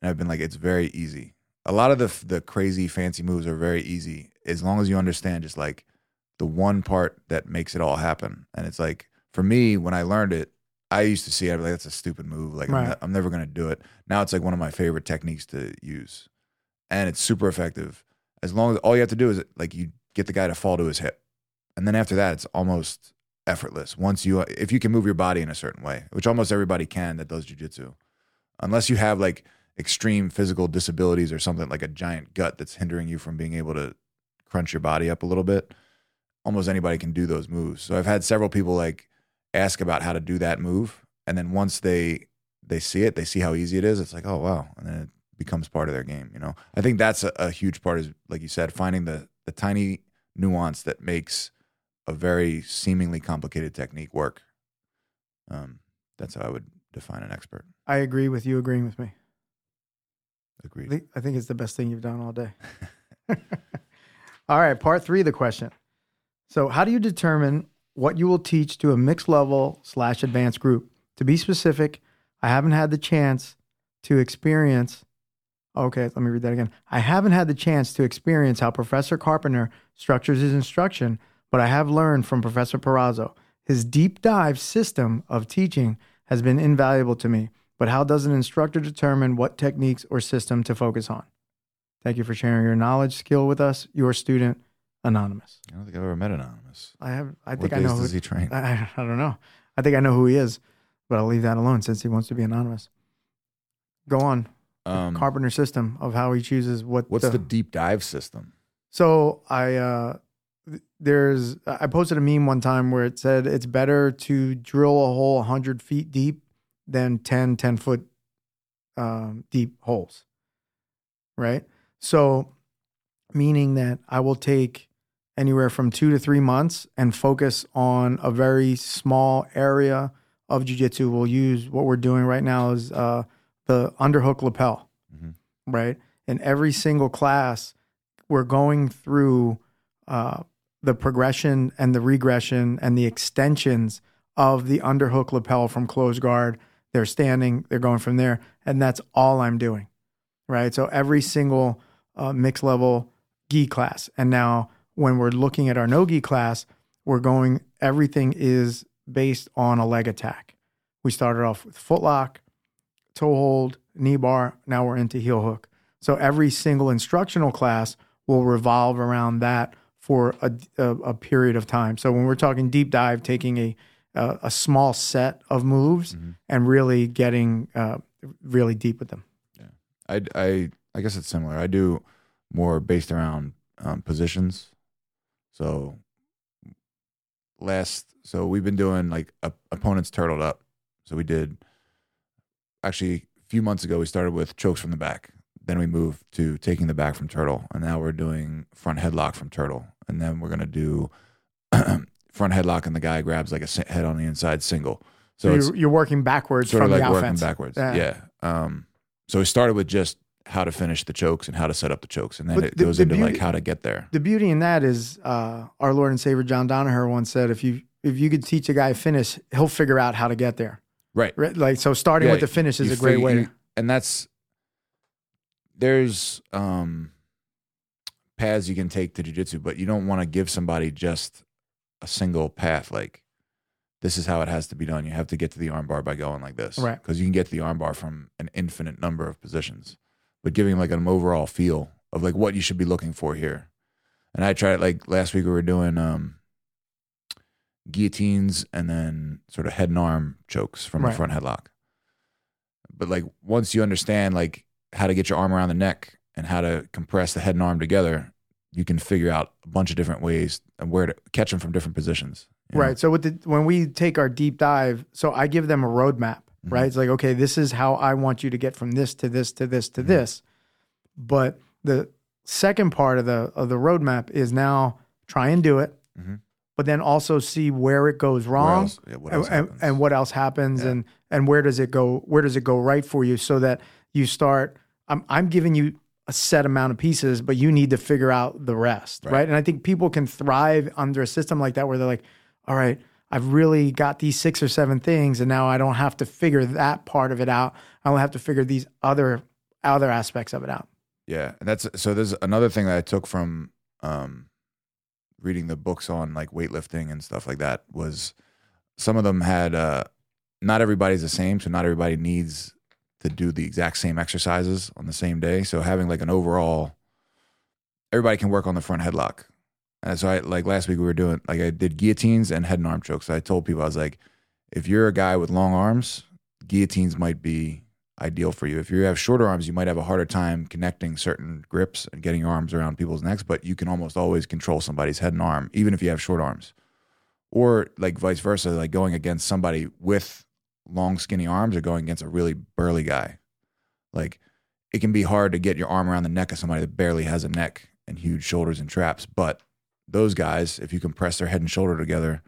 and I've been like, it's very easy. A lot of the the crazy fancy moves are very easy as long as you understand just like the one part that makes it all happen. And it's like for me when I learned it, I used to see it I'd be like that's a stupid move. Like I'm, Right. ne- I'm never gonna do it. Now it's like one of my favorite techniques to use, and it's super effective. As long as all you have to do is like you get the guy to fall to his hip, and then after that it's almost effortless. Once you if you can move your body in a certain way, which almost everybody can that does jujitsu, unless you have like extreme physical disabilities or something like a giant gut that's hindering you from being able to crunch your body up a little bit. Almost anybody can do those moves. So I've had several people like ask about how to do that move, and then once they they see it, they see how easy it is. It's like, oh wow, and then it becomes part of their game. You know, I think that's a, a huge part. Is like you said, finding the the tiny nuance that makes a very seemingly complicated technique work. Um, that's how I would define an expert. I agree with you agreeing with me. Agreed. I think it's the best thing you've done all day. all right, part three of the question. So, how do you determine what you will teach to a mixed level slash advanced group? To be specific, I haven't had the chance to experience. Okay, let me read that again. I haven't had the chance to experience how Professor Carpenter structures his instruction, but I have learned from Professor Perazzo. His deep dive system of teaching has been invaluable to me. But how does an instructor determine what techniques or system to focus on? Thank you for sharing your knowledge skill with us. Your student, Anonymous. I don't think I've ever met Anonymous. I have. I what think I know. Who, does he train? I, I don't know. I think I know who he is, but I'll leave that alone since he wants to be anonymous. Go on. Um, Carpenter system of how he chooses what. what's the, the deep dive system? So I uh, there's I posted a meme one time where it said it's better to drill a hole 100 feet deep than 10 10 foot um, deep holes right so meaning that I will take anywhere from two to three months and focus on a very small area of jujitsu. We'll use what we're doing right now is uh, the underhook lapel, Mhm. right? In every single class, we're going through uh, the progression and the regression and the extensions of the underhook lapel from closed guard. They're standing, they're going from there, and that's all I'm doing, right? So every single uh, mixed level gi class, and now when we're looking at our no gi class, we're going. Everything is based on a leg attack. We started off with foot lock, toe hold, knee bar. Now we're into heel hook. So every single instructional class will revolve around that for a, a, a period of time. So when we're talking deep dive, taking a a, a small set of moves and really getting uh, really deep with them. I, I, I guess it's similar. I do more based around um, positions. So last, so we've been doing like op- opponents turtled up. So we did actually a few months ago. We started with chokes from the back. Then we moved to taking the back from turtle, and now we're doing front headlock from turtle, and then we're gonna do front headlock, and the guy grabs like a head on the inside single. So, So you're, you're working backwards sort from of like the working offense. backwards. Yeah. Yeah. Um, so we started with just how to finish the chokes and how to set up the chokes, and then But it the- goes the into like how to get there. The beauty in that is uh, our Lord and Savior John Danaher once said, if you if you could teach a guy a finish, he'll figure out how to get there. Right. Right? Like so, starting Yeah, with the finish is a great fig- way. you- and that's there's um paths you can take to jujitsu, but you don't want to give somebody just a single path. Like this is how it has to be done. You have to get to the armbar by going like this, Right. Because you can get to the armbar from an infinite number of positions, but giving like an overall feel of like what you should be looking for here. And I tried like last week we were doing um guillotines and then sort of head and arm chokes from Right. a front headlock. But like once you understand like how to get your arm around the neck and how to compress the head and arm together, you can figure out a bunch of different ways and where to catch them from different positions. you know? Right. So with the when we take our deep dive, so I give them a roadmap, Mm-hmm. right? It's like, okay, this is how I want you to get from this to this to this Mm-hmm. to this. But the second part of the of the roadmap is now try and do it, Mhm. but then also see where it goes wrong else- yeah, what and, and, and what else happens Yeah. and and where does it go where does it go right for you so that you start I'm I'm giving you a set amount of pieces but you need to figure out the rest right, Right. and I think people can thrive under a system like that where they're like all right I've really got these six or seven things and now I don't have to figure that part of it out I don't have to figure these other other aspects of it out Yeah, and that's so. There's another thing that I took from um, reading the books on like weightlifting and stuff like that was some of them had uh, not everybody's the same, so not everybody needs to do the exact same exercises on the same day. So having like an overall, everybody can work on the front headlock. And so I like last week we were doing like I did guillotines and head and arm chokes. I told people I was like, if you're a guy with long arms, guillotines might be ideal for you. If you have shorter arms, you might have a harder time connecting certain grips and getting your arms around people's necks, but you can almost always control somebody's head and arm, even if you have short arms. Or like vice versa, like going against somebody with long, skinny arms are going against a really burly guy. Like it can be hard to get your arm around the neck of somebody that barely has a neck and huge shoulders and traps. But those guys, if you compress their head and shoulder together,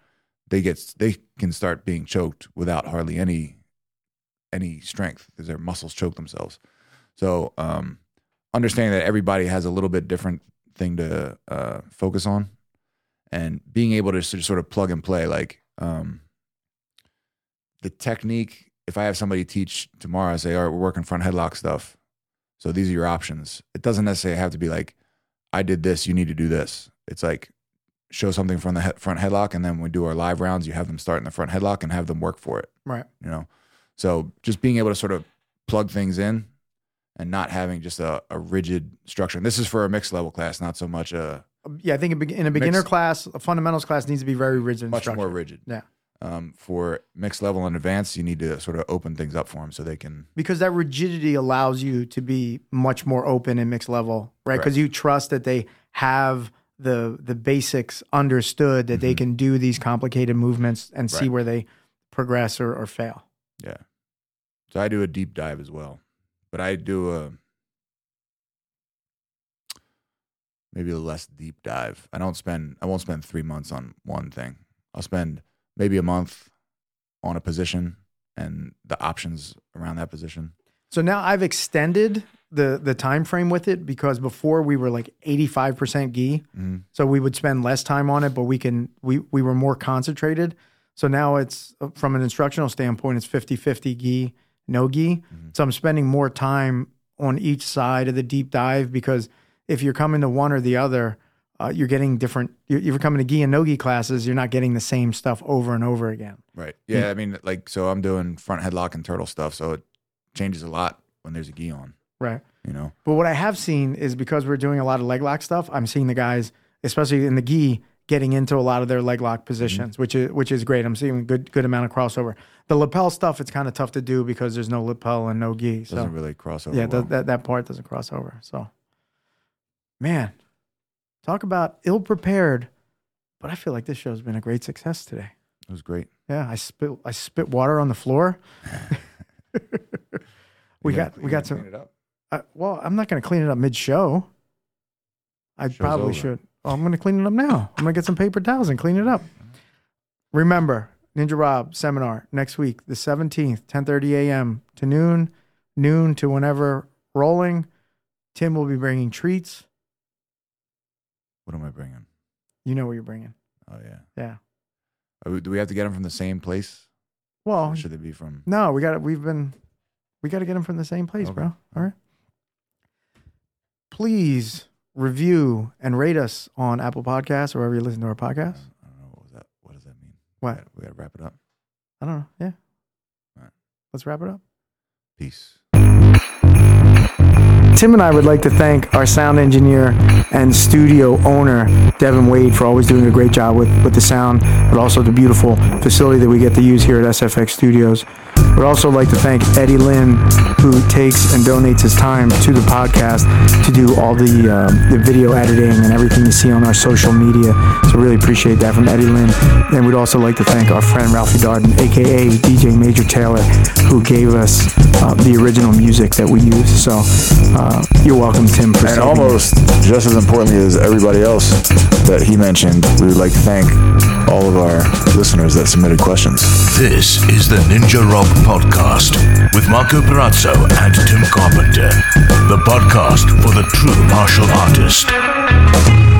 they get they can start being choked without hardly any any strength because their muscles choke themselves. So um, understanding that everybody has a little bit different thing to uh, focus on, and being able to sort of plug and play, like um, the technique. If I have somebody teach tomorrow, I say, "All right, we're working front headlock stuff. So these are your options." It doesn't necessarily have to be like, "I did this, you need to do this." It's like show something from the he- front headlock, and then when we do our live rounds, you have them start in the front headlock and have them work for it right you know so just being able to sort of plug things in and not having just a, a rigid structure and this is for a mixed level class not so much a yeah I think in a beginner Mixed- class a fundamentals class needs to be very rigid and much structured. more rigid Yeah. Um, for mixed level and advanced you need to sort of open things up for them so they can because that rigidity allows you to be much more open in mixed level, right? Because you trust that they have the the basics understood that they Mhm. can do these complicated movements and see where they progress or, or fail. Yeah. So I do a deep dive as well, but I do a maybe a less deep dive. I don't spend. I won't spend three months on one thing. I'll spend maybe a month on a position and the options around that position. So now I've extended the the time frame with it because before we were like 85% gi. Mm-hmm. So we would spend less time on it, but we can we we were more concentrated. So now it's uh, from an instructional standpoint, it's 50-50 gi, no gi. Mhm. So I'm spending more time on each side of the deep dive because if you're coming to one or the other, uh, you're getting different. You're, you're coming to gi and no gi classes, you're not getting the same stuff over and over again. Right. Yeah. I mean, like, so I'm doing front headlock and turtle stuff, so it changes a lot when there's a gi on. Right. You know. But what I have seen is because we're doing a lot of leg lock stuff, I'm seeing the guys, especially in the gi, getting into a lot of their leg lock positions, which is which is great. I'm seeing a good good amount of crossover. The lapel stuff, it's kind of tough to do because there's no lapel and no gi. So doesn't really cross over. yeah, well. that, that that part doesn't cross over. So, man, talk about ill prepared. But I feel like this show's been a great success today. it was great. Yeah, I spit I spit water on the floor. we You got we got some. clean it up? Uh, well, I'm not going to clean it up mid show. I Show's probably over. should. Oh, I'm going to clean it up now. I'm going to get some paper towels and clean it up. Remember, Ninja Rob seminar next week, the 17th, 10:30 a.m. to noon, noon to whenever rolling. Tim will be bringing treats. What am I bringing? You know what you're bringing. Oh yeah. Yeah. Are we- Do we have to get them from the same place? Well, Or should they be from? no, we got it. we've been we got to get them from the same place, Okay. bro. All right. Please review and rate us on Apple Podcasts or wherever you listen to our I podcast. don't know. What was that? What does that mean? What? We gotta, we gotta wrap it up. I don't know. Yeah. All right. Let's wrap it up. Peace. Tim and I would like to thank our sound engineer and studio owner, Devin Wade, for always doing a great job with, with the sound, but also the beautiful facility that we get to use here at SFX Studios. We'd also like to thank Eddie Lynn, who takes and donates his time to the podcast to do all the, um, the video editing and everything you see on our social media. So really appreciate that from Eddie Lynn. And we'd also like to thank our friend Ralphie Darden, aka DJ Major Taylor, who gave us uh, the original music that we use. So uh, you're welcome, Tim. For And saving- almost just as importantly as everybody else that he mentioned, we would like to thank all of our listeners that submitted questions. This is the Ninja Rob Podcast with Marco Perazzo and Tim Carpenter. The podcast for the true martial artist.